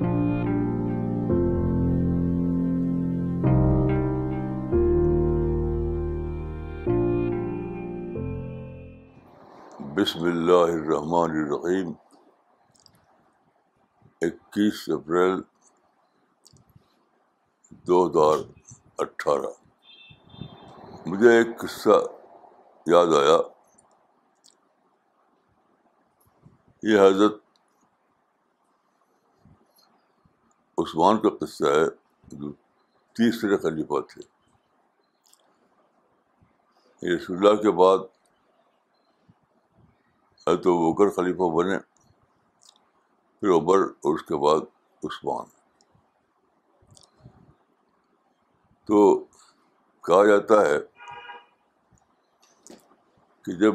بسم اللہ الرحمن الرحیم اکیس اپریل دو ہزار اٹھارہ مجھے ایک قصہ یاد آیا یہ حضرت عثمان کا قصہ ہے جو تیسرے خلیفہ تھے۔ رسول اللہ کے بعد تو بکر خلیفہ بنے، پھر عمر اور اس کے بعد عثمان۔ تو کہا جاتا ہے کہ جب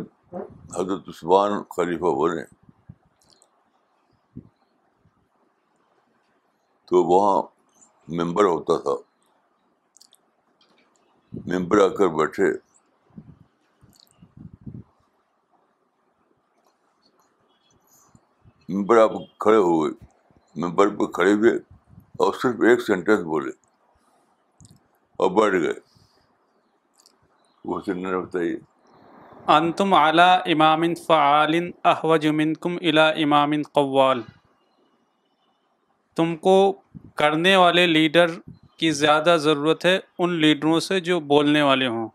حضرت عثمان خلیفہ بنے تو وہاں ممبر ہوتا تھا۔ ممبر آ کر بیٹھے۔ ممبر آپ کھڑے ہوئے ممبر پہ کھڑے ہوئے اور صرف ایک سینٹینس بولے۔ اور بیٹھ گئے۔ وہ سننے بتائیے۔ انتم اعلیٰ امام فعال احوج منکم الا امام قوال۔ تم کو کرنے والے لیڈر کی زیادہ ضرورت ہے ان لیڈروں سے جو بولنے والے ہوں۔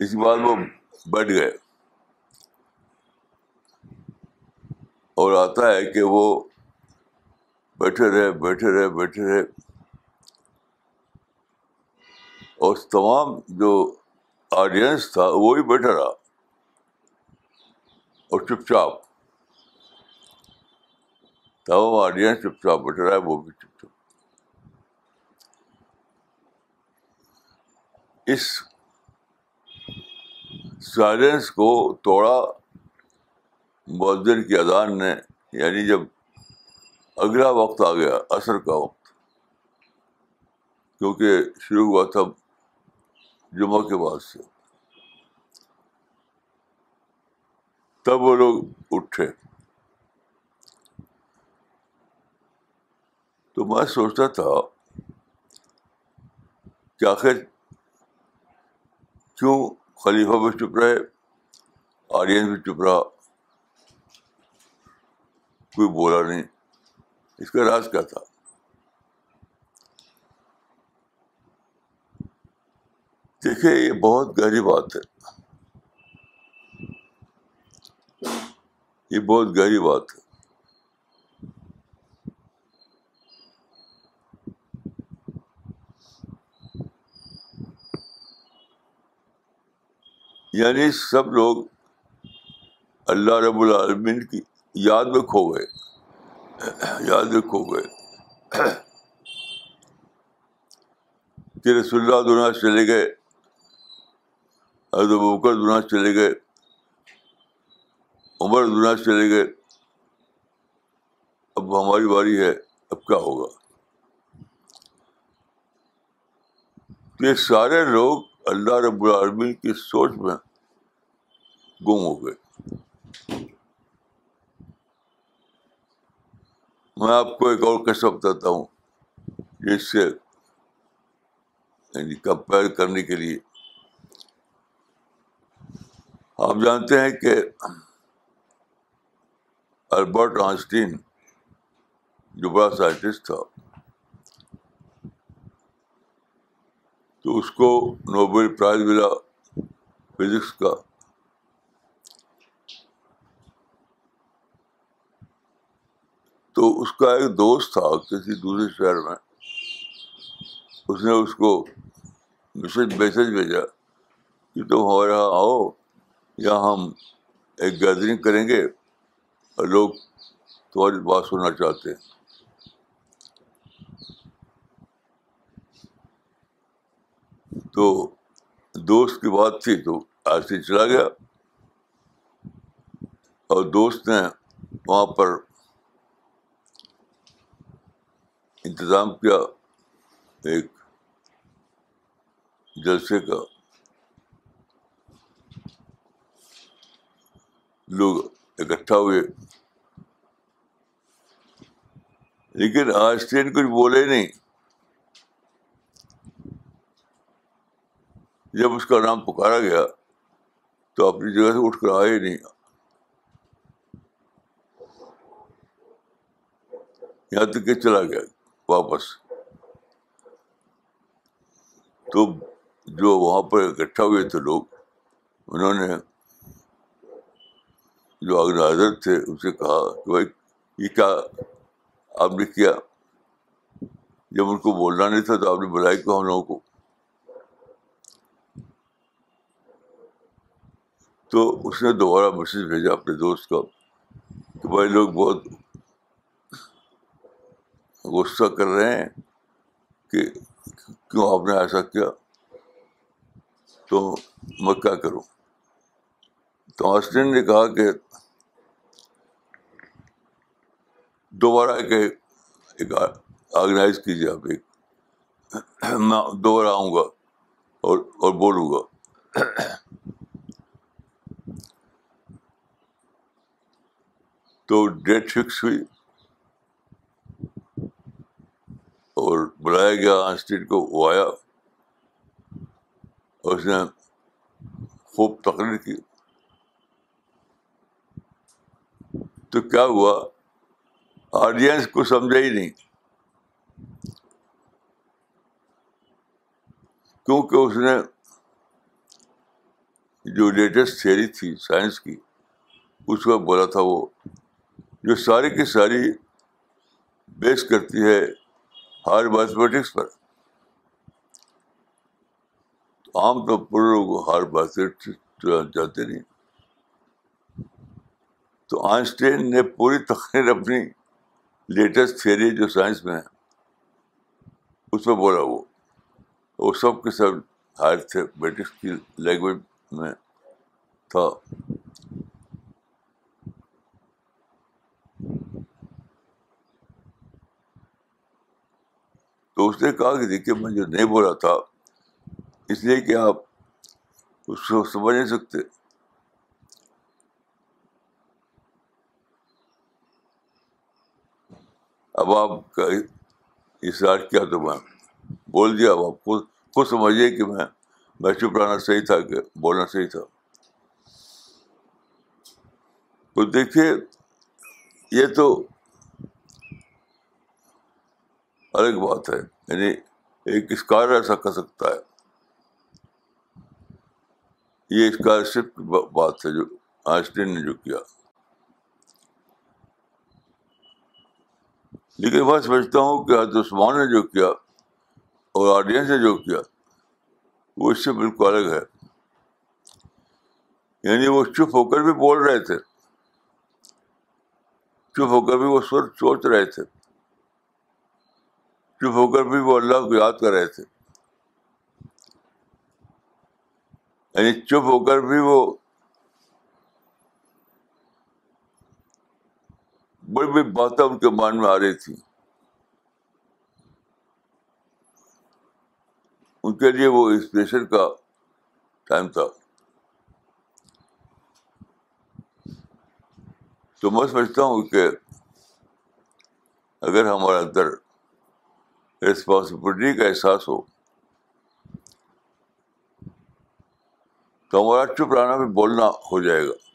اس کے بعد وہ بیٹھ گئے۔ اور آتا ہے کہ وہ بیٹھے رہے بیٹھے رہے بیٹھے رہے۔ اور تمام جو آڈینس تھا وہ بھی بیٹھا رہا۔ اور چپ چاپ۔ تمام آڈینس چپ چاپ بیٹھا رہا ہے وہ بھی چپ چاپ۔ اس سائلنس کو توڑا مؤذن کی اذان نے یعنی جب اگلا وقت آ گیا، عصر کا وقت۔ کیونکہ شروع ہوا تھا جمعہ کے بعد سے۔ تب وہ لوگ اٹھے۔ تو میں سوچتا تھا کہ آخر کیوں خلیفہ بھی چپ رہے آڈینس بھی چپ رہا؟ کوئی بولا نہیں۔ اس کا راز کیا تھا؟ دیکھیے، یہ بہت گہری بات ہے۔ یہ بہت گہری بات ہے۔ یعنی سب لوگ اللہ رب العالمین کی یاد میں کھو گئے۔ یاد میں کھو گئے۔ کہ رسول اللہ دنیا چلے گئے۔ حضرت بکر دنیا چلے گئے۔ عمر دنیا چلے گئے اب ہماری باری ہے، اب کیا ہوگا؟ یہ سارے لوگ اللہ رب العالمین کی سوچ میں گم ہو گئے۔ میں آپ کو ایک اور قصہ بتاتا ہوں، جس سے یعنی کمپیئر کرنے کے لیے۔ آپ جانتے ہیں کہ البرٹ آنسٹین جو بڑا سائنٹسٹ تھا، تو اس کو نوبل پرائز ملا فزکس کا۔ تو اس کا ایک دوست تھا کسی دوسرے شہر میں، اس نے اس کو میسج میسج بھیجا کہ تم ہمارے یہاں آؤ یا ہم ایک گیدرنگ کریں گے۔ اور لوگ تمہاری بات سننا چاہتے ہیں۔ تو دوست کی بات تھی تو ایسے چلا گیا۔ اور دوست نے وہاں پر انتظام کیا ایک جلسے کا۔ لوگ اکٹھا ہوئے لیکن آئنسٹین یعنی کچھ بولے نہیں۔ جب اس کا نام پکارا گیا، تو اپنی جگہ سے اٹھ کر آئے نہیں۔ یہاں تک کہ چلا گیا واپس۔ تو جو وہاں پر اکٹھا ہوئے تھے لوگ، انہوں نے جو آگنائزر تھے، ان سے کہا کہ بھائی، یہ کیا آپ نے کیا؟ جب ان کو بولنا نہیں تھا تو آپ نے بلائی کو ہم لوگوں کو؟ تو اس نے دوبارہ میسج بھیجا اپنے دوست کا کہ بھائی، لوگ بہت غصہ کر رہے ہیں کہ کیوں آپ نے ایسا کیا؟ تو میں کیا کروں؟ تو آسٹین نے کہا کہ دوبارہ ایک آرگنائز کیجیے آپ ایک۔ میں دوبارہ آؤں گا اور اور بولوں گا۔ تو ڈیٹ فکس ہوئی۔ اور بلایا گیا آئنسٹین کو، وہ آیا۔ اور اس نے خوب تقریر کی۔ تو کیا ہوا؟ آڈینس کو سمجھا ہی نہیں۔ کیونکہ اس نے جو لیٹسٹ تھیری تھی سائنس کی، اس کو بولا تھا وہ، جو ساری کی ساری بیس کرتی ہے ہر میتھمیٹکس پر۔ عام طور پر لوگ ہر میتھمیٹکس جانتے نہیں۔ تو آئنسٹین نے پوری تقریر اپنی لیٹسٹ تھیری جو سائنس میں ہے، اس میں بولا وہ۔ وہ سب کے سب ہائر تھے، میٹرکس کی لینگویج میں تھا۔ تو اس نے کہا کہ دیکھیے، میں جو نہیں بولا تھا، اس لیے کہ آپ اس کو سمجھ نہیں سکتے۔ اب آپ کا اصرار کیا تو میں بول دیا، اب آپ خود خود سمجھیے کہ میں میں چپ رہنا صحیح تھا کہ بولنا صحیح تھا۔ تو دیکھیے، یہ تو الگ بات ہے یعنی ایک اسکار ایسا کر سکتا ہے۔ یہ اسکالرشپ کی بات ہے جو آئنسٹین نے جو کیا۔ لیکن میں سمجھتا ہوں کہ حضرت عثمان نے جو کیا اور آڈینس نے جو کیا، وہ اس سے بالکل الگ ہے۔ یعنی وہ چپ ہو کر بھی بول رہے تھے۔ چپ ہو کر بھی وہ سوچ رہے تھے۔ چپ ہو کر بھی وہ اللہ کو یاد کر رہے تھے۔ یعنی چپ ہو کر بھی وہ بڑی بڑی باتیں ان کے مان میں آ رہی تھی ان کے لیے وہ انسپریشن کا ٹائم تھا۔ تو میں سمجھتا ہوں کہ اگر ہمارے اندر رسپانسبلٹی کا احساس ہو، تو ہمارا چپ رہنا بھی بولنا ہو جائے گا۔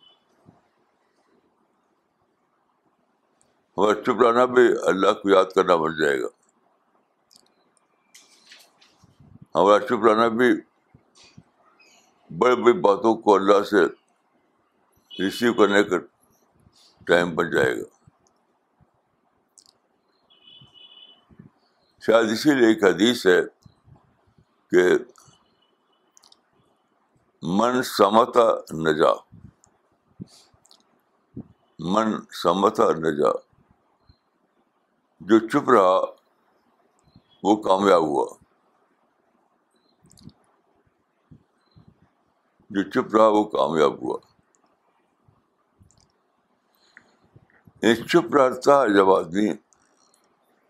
ہمارا چپ رہنا بھی اللہ کو یاد کرنا بن جائے گا۔ ہمارا چپ رہنا بھی بڑی بڑی باتوں کو اللہ سے ریسیو کرنے کا ٹائم بن جائے گا۔ شاید اسی لیے ایک حدیث ہے کہ من سمتا نجا۔ من سمتا نجا۔ جو چپ رہا، وہ کامیاب ہوا۔ جو چپ رہا، وہ کامیاب ہوا۔ چپ رہتا ہے جب آدمی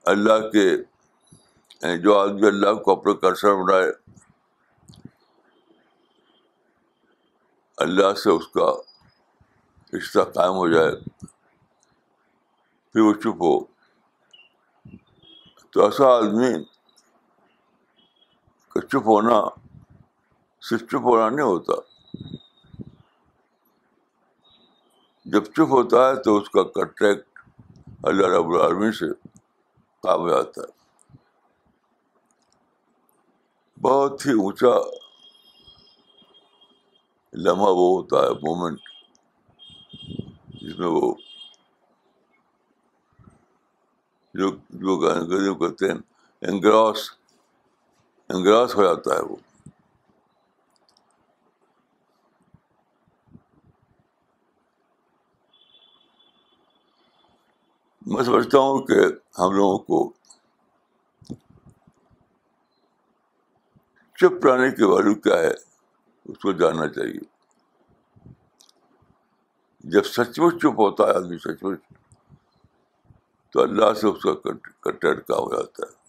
اللہ کے یعنی جو آدمی اللہ کو اپنے کرسر بنائے، اللہ سے اس کا رشتہ قائم ہو جائے، پھر وہ چپ ہو۔ تو ایسا آدمی کا چپ ہونا، صرف چپ ہونا نہیں ہوتا۔ جب چپ ہوتا ہے تو اس کا کنٹریکٹ اللہ رب العالمین سے کام ہو جاتا ہے۔ بہت ہی اونچا لمحہ وہ ہوتا ہے، مومنٹ، جس میں وہ جو جو کہتے ہیں انگراس انگراس ہو جاتا ہے وہ۔ میں سمجھتا ہوں کہ ہم لوگوں کو چپ رہنے کی ویلو کیا ہے، اس کو جاننا چاہیے۔ جب سچ مچ چپ ہوتا ہے، آدمی سچ مچ تو اللہ سے اس کا کنٹینٹ کا ہو جاتا ہے۔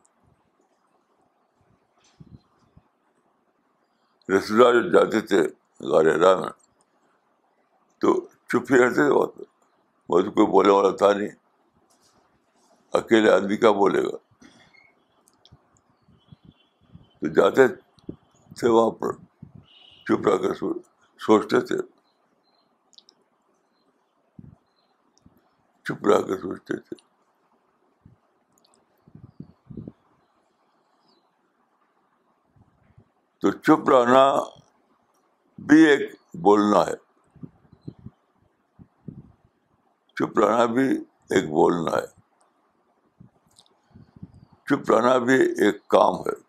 رسولہ جو جاتے تھے غار میں، تو چپ ہی رہتے تھے وہاں پہ وہ تو کوئی بولنے والا تھا نہیں۔ اکیلے آدمی کا بولے گا۔ تو جاتے تھے وہاں پر، چپ رہ کر سوچتے تھے۔ چپ رہ کر سوچتے تھے۔ تو چپ رہنا بھی ایک بولنا ہے۔ چپ رہنا بھی ایک بولنا ہے۔ چپ رہنا بھی ایک کام ہے۔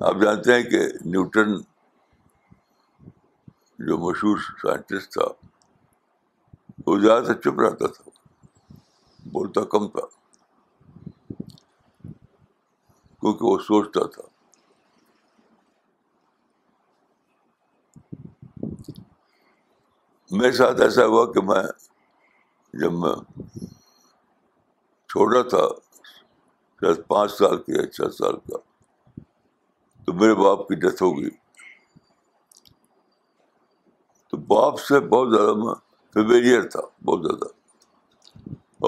آپ جانتے ہیں کہ نیوٹن جو مشہور سائنٹسٹ تھا، وہ زیادہ تر چپ رہتا تھا۔ بولتا کم تھا۔ کیونکہ وہ سوچتا تھا۔ میرے ساتھ ایسا ہوا کہ میں جب میں چھوٹا تھا، شاید پانچ سال کے یا چھ سال کا، تو میرے باپ کی ڈیتھ ہو گئی۔ تو باپ سے بہت زیادہ میں فیویلیئر تھا، بہت زیادہ۔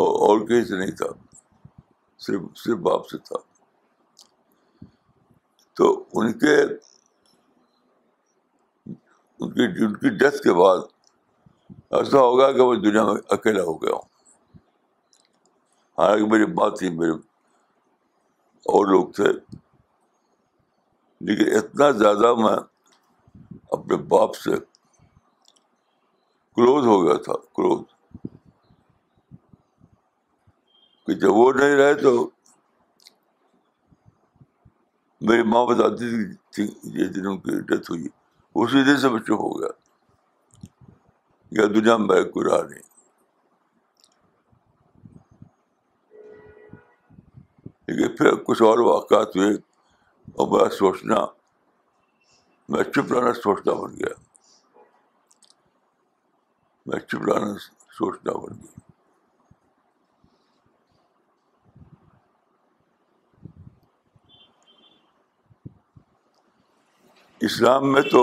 اور کہیں سے نہیں تھا۔ صرف صرف باپ سے تھا۔ تو ان کے، ان کی ان کی ڈیتھ کے بعد ایسا ہوگا کہ میں دنیا میں اکیلا ہو گیا ہوں۔ حالانکہ میری بات تھی، میرے اور لوگ تھے۔ لیکن اتنا زیادہ میں اپنے باپ سے کلوز ہو گیا تھا کلوز کہ جب وہ نہیں رہے تو میری ماں بتاتی تھی یہ دنوں کی ڈیتھ ہوئی اسی دن سے میں چپ ہو گیا۔ یا دنیا میں کوئی رہا نہیں۔ لیکن پھر کچھ اور واقعات ہوئے۔ اور میرا سوچنا، میں چپ رہنا سوچنا بن گیا۔ میں چپ رہنا سوچنا بن گیا۔ اسلام میں تو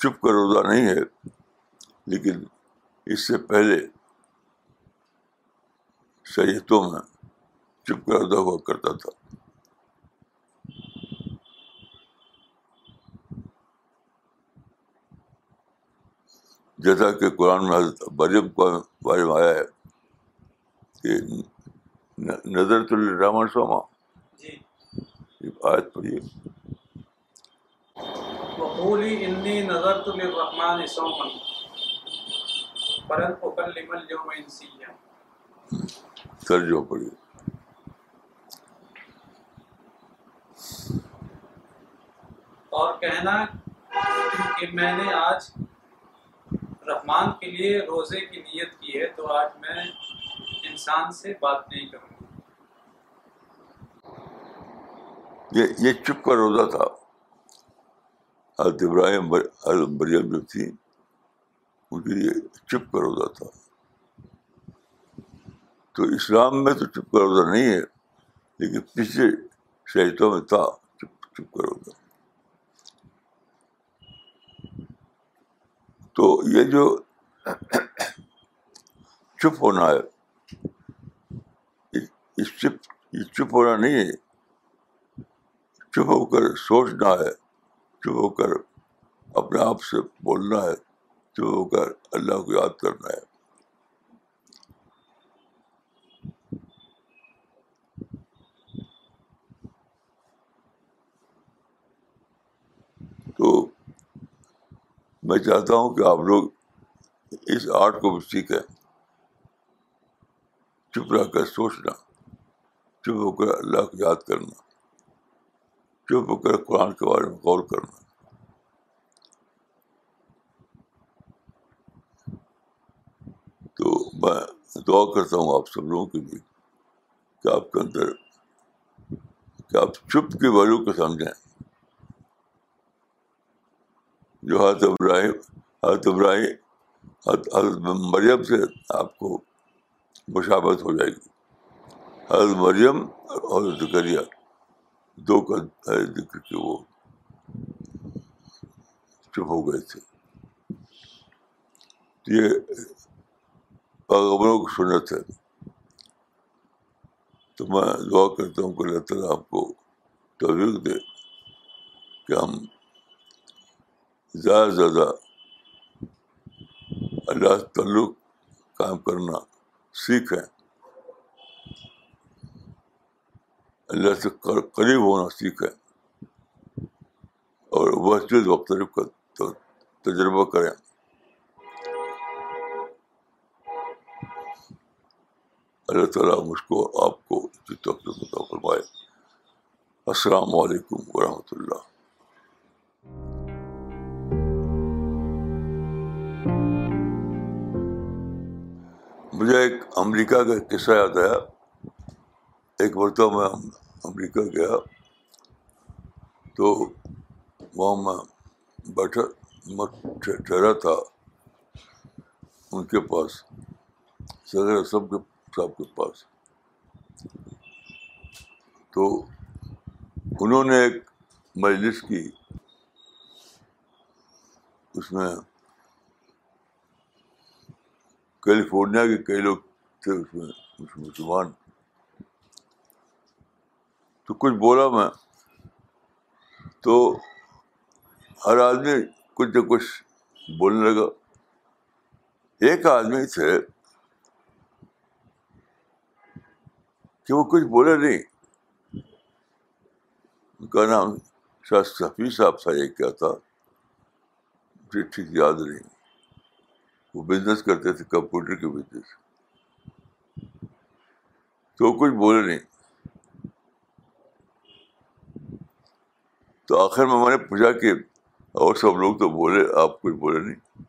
چپ کا روزہ نہیں ہے لیکن اس سے پہلے شریعتوں میں چپ کر ادا ہوا کرتا تھا۔ جیسا کہ قرآن میں حضرت مریم کو بارے میں آیا ہے کہ نظر تو رامن سوما جی۔ آیت پڑھیے نظر تو رحمان سومن ترجمہ پڑھیے۔ اور کہنا کہ میں نے آج رحمان کے لیے روزے کی نیت کی ہے تو آج میں انسان سے بات نہیں کروں یہ چپ کا روزہ تھا۔ حضرت ابراہیم مریم جو تھی، ان کے لیے چپ کا روزہ تھا۔ تو اسلام میں تو چپ کا روزہ نہیں ہے، لیکن پچھلے شہیدوں میں تھا چپ چپ کرو گے تو یہ جو چپ ہونا ہے اس چپ، یہ چپ ہونا نہیں ہے۔ چپ ہو کر سوچنا ہے۔ چپ ہو کر اپنے آپ سے بولنا ہے چپ ہو کر اللہ کو یاد کرنا ہے۔ تو میں چاہتا ہوں کہ آپ لوگ اس آرٹ کو بھی سیکھیں۔ چپ رہ کر سوچنا، چپ ہو کر اللہ کو یاد کرنا۔ چپ ہو کر قرآن کے بارے میں غور کرنا۔ تو میں دعا کرتا ہوں آپ سب لوگوں کے لیے کہ آپ کے اندر کہ آپ چپ کی ویلو کو سمجھیں۔ جو حضرت ابراہیم حضرت ابراہیم حضرت مریم سے آپ کو مشابت ہو جائے گی۔ حضرت مریم اور ذکریہ دو کا ذکر کے وہ چپ ہو گئے تھے۔ یہ پیغبروں کی سنت ہے۔ تو میں دعا کرتا ہوں کہ اللہ تعالیٰ آپ کو توفیق دے کہ ہم زیادہ زیادہ اللہ تعلق کام کرنا سیکھیں۔ اللہ سے قریب ہونا سیکھیں اور مسجد وقترف کا تجربہ کریں۔ اللہ تعالیٰ مجھ کو، آپ کو فرمائے۔ السلام علیکم ورحمۃ اللہ۔ مجھے ایک امریکہ کا قصہ یاد آیا۔ ایک مرتبہ میں امریکہ گیا تو وہاں میں بیٹھا ٹھہرا تھا ان کے پاس، صدر سب کے صاحب کے پاس۔ تو انہوں نے ایک مجلس کی، اس میں کیلیفورنیا کے کئی لوگ تھے، اس میں مسلمان۔ تو کچھ بولا میں۔ تو ہر آدمی کچھ نہ کچھ بولنے لگا۔ ایک آدمی تھے کہ وہ کچھ بولے نہیں۔ ان کا نام شاید صفی صاحب تھا یہ کیا تھا۔ مجھے ٹھیک یاد نہیں۔ وہ بزنس کرتے تھے، کمپیوٹر کے بزنس تو وہ کچھ بولے نہیں۔ تو آخر میں میں نے پوچھا کہ اور سب لوگ تو بولے، آپ کچھ بولے نہیں۔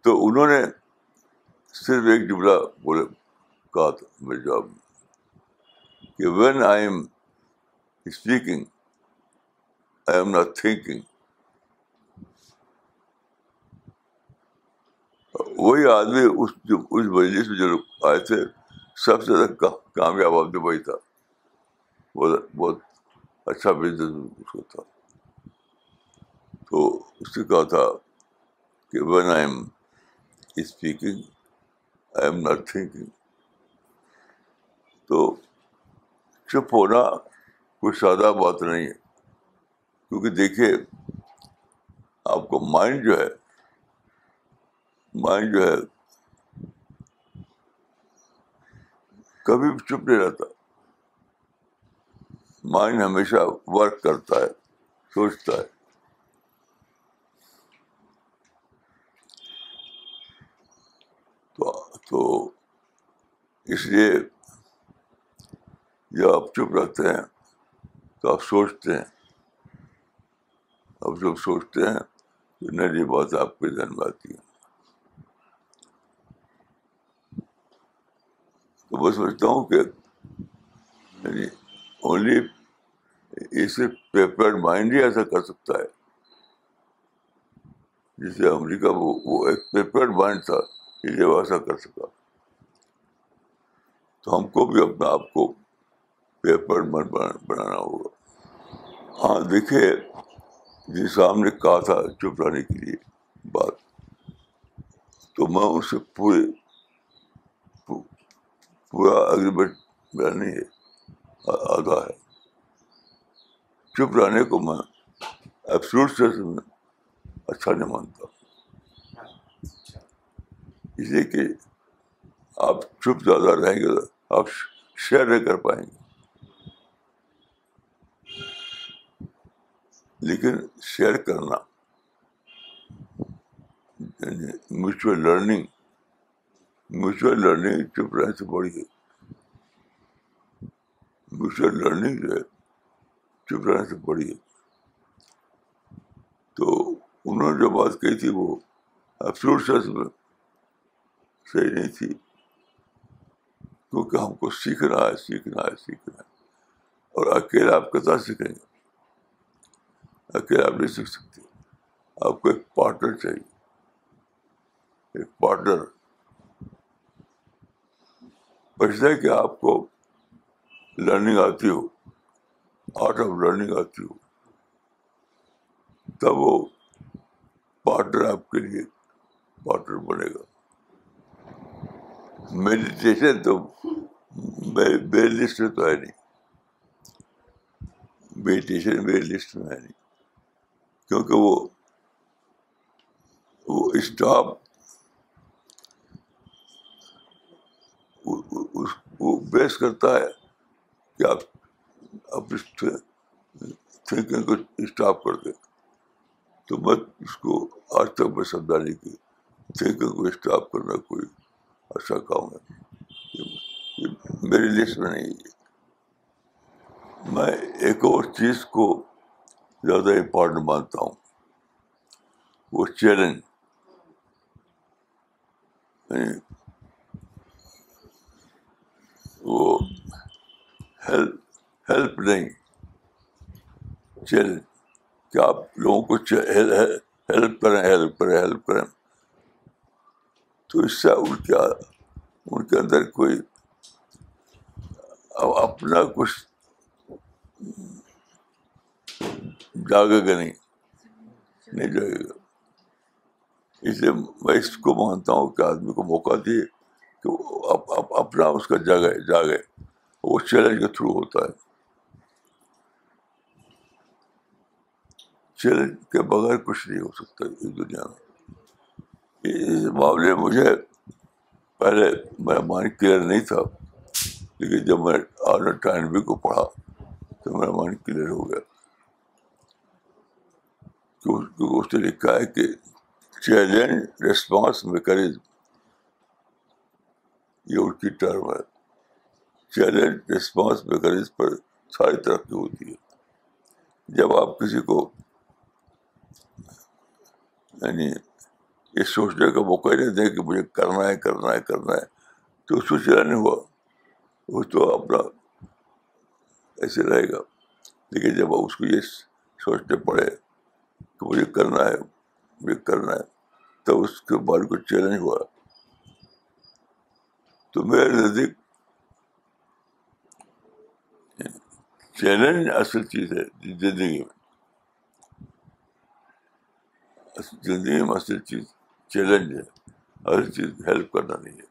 تو انہوں نے صرف ایک جملہ بولے، کہا تھا میرے جواب میں، کہ when I am speaking I am not thinking وہی آدمی اس جو، اس مجلس میں جو لوگ آئے تھے، سب سے زیادہ کامیاب آدمی وہی تھا۔ بہت بہت اچھا بزنس اس کو تھا۔ تو اس نے کہا تھا کہ when I am speaking I am not thinking تو چپ ہونا کوئی سادہ بات نہیں ہے۔ کیونکہ دیکھیے، آپ کو مائنڈ جو ہے مائنڈ جو ہے، کبھی بھی چپ نہیں رہتا۔ مائنڈ ہمیشہ ورک کرتا ہے، سوچتا ہے۔ تو تو اس لیے جب آپ چپ رہتے ہیں، تو آپ سوچتے ہیں۔ آپ جب سوچتے ہیں، تو نئی بات آپ کے ذہن میں آتی ہیں۔ تو میں سمجھتا ہوں کہ یعنی اونلی اسے پیپر مائنڈ ہی ایسا کر سکتا ہے۔ جسے امریکہ وہ وہ ایک پیپر مائنڈ تھا اس وہ ایسا کر سکا۔ تو ہم کو بھی اپنا آپ کو پیپر من بنانا ہوگا۔ ہاں دیکھیے جی جس صاحب نے کہا تھا چپ رہنے کے لیے بات۔ تو میں ان سے پورے پورا اگریمنٹ میرا نہیں ہے۔ آدھا ہے۔ چپ رہنے کو میں ایپسلوٹ سے میں اچھا نہیں مانتا۔ اس لیے کہ آپ چپ زیادہ رہیں گے آپ شیئر نہیں کر پائیں گے۔ لیکن شیئر کرنا میوچل لرننگ میوچل لرننگ چپ رہنے سے بڑی ہے میوچل لرننگ جو ہے چپ رہنے سے بڑی ہے۔ تو انہوں نے جو بات کہی تھی، وہ ایپسلوٹ سینس میں صحیح نہیں تھی۔ کیونکہ ہم کو سیکھنا ہے سیکھنا ہے سیکھنا ہے۔ اور اکیلے آپ کتنا سیکھیں گے؟ اکیلے آپ نہیں سیکھ سکتے۔ آپ کو ایک پارٹنر چاہیے۔ ایک پارٹنر۔ ہے کہ آپ کو لرننگ آتی ہو آرٹ آف لرننگ آتی ہو تب وہ پارٹنر آپ کے لیے پارٹنر بنے گا میڈیٹیشن تو میری لسٹ میں تو ہے نہیں میڈیٹیشن میری لسٹ میں ہے نہیں کیونکہ وہ وہ اسٹاپ وہ بیس کرتا ہے کہ آپ اپنی تھنکنگ کو اسٹاپ کر دیں۔ تو میں اس کو آج تک میں سمجھا نہیں کہ تھنکنگ کو اسٹاپ کرنا کوئی اچھا کام ہے۔ میری لسٹ میں نہیں ہے۔ میں ایک اور چیز کو زیادہ امپورٹنٹ مانتا ہوں۔ وہ چیلنج۔ یعنی وہ ہیلپ ہیلپ نہیں چیلنج کہ آپ لوگوں کو ہیلپ کریں ہیلپ کریں ہیلپ کریں تو اس سے ان کے ان کے اندر کوئی اپنا کچھ جاگے گا نہیں نہیں جاگے گا اس لیے میں اس کو مانتا ہوں کہ آدمی کو موقع دیے کہ اپنا اس کا جگہ جاگے وہ چیلنج کے تھرو ہوتا ہے چیلنج کے بغیر کچھ نہیں ہو سکتا اس دنیا میں اس معاملے میں مجھے پہلے میرا مائنڈ کلیئر نہیں تھا لیکن جب میں آنر ٹائنوی کو پڑھا تو میرا مائنڈ کلیئر ہو گیا کیونکہ اس نے لکھا ہے کہ چیلنج ریسپانس میکینزم یہ ان کی ٹرم ہے چیلنج ریسپانس میکینزم پر ساری ترقی ہوتی ہے۔ جب آپ کسی کو یعنی یہ سوچنے کا موقع نہیں دیں کہ مجھے کرنا ہے کرنا ہے کرنا ہے، تو اس کو چلا نہیں ہوا۔ وہ تو اپنا ایسے رہے گا۔ لیکن جب اس کو یہ سوچنے پڑے کہ مجھے کرنا ہے، مجھے کرنا ہے تب اس کے بعد کو چیلنج ہوا۔ تو میرے نزدیک چیلنج اصل چیز ہے، زندگی میں۔ زندگی میں اصل چیز چیلنج ہے ہر چیز ہیلپ کرنا نہیں ہے۔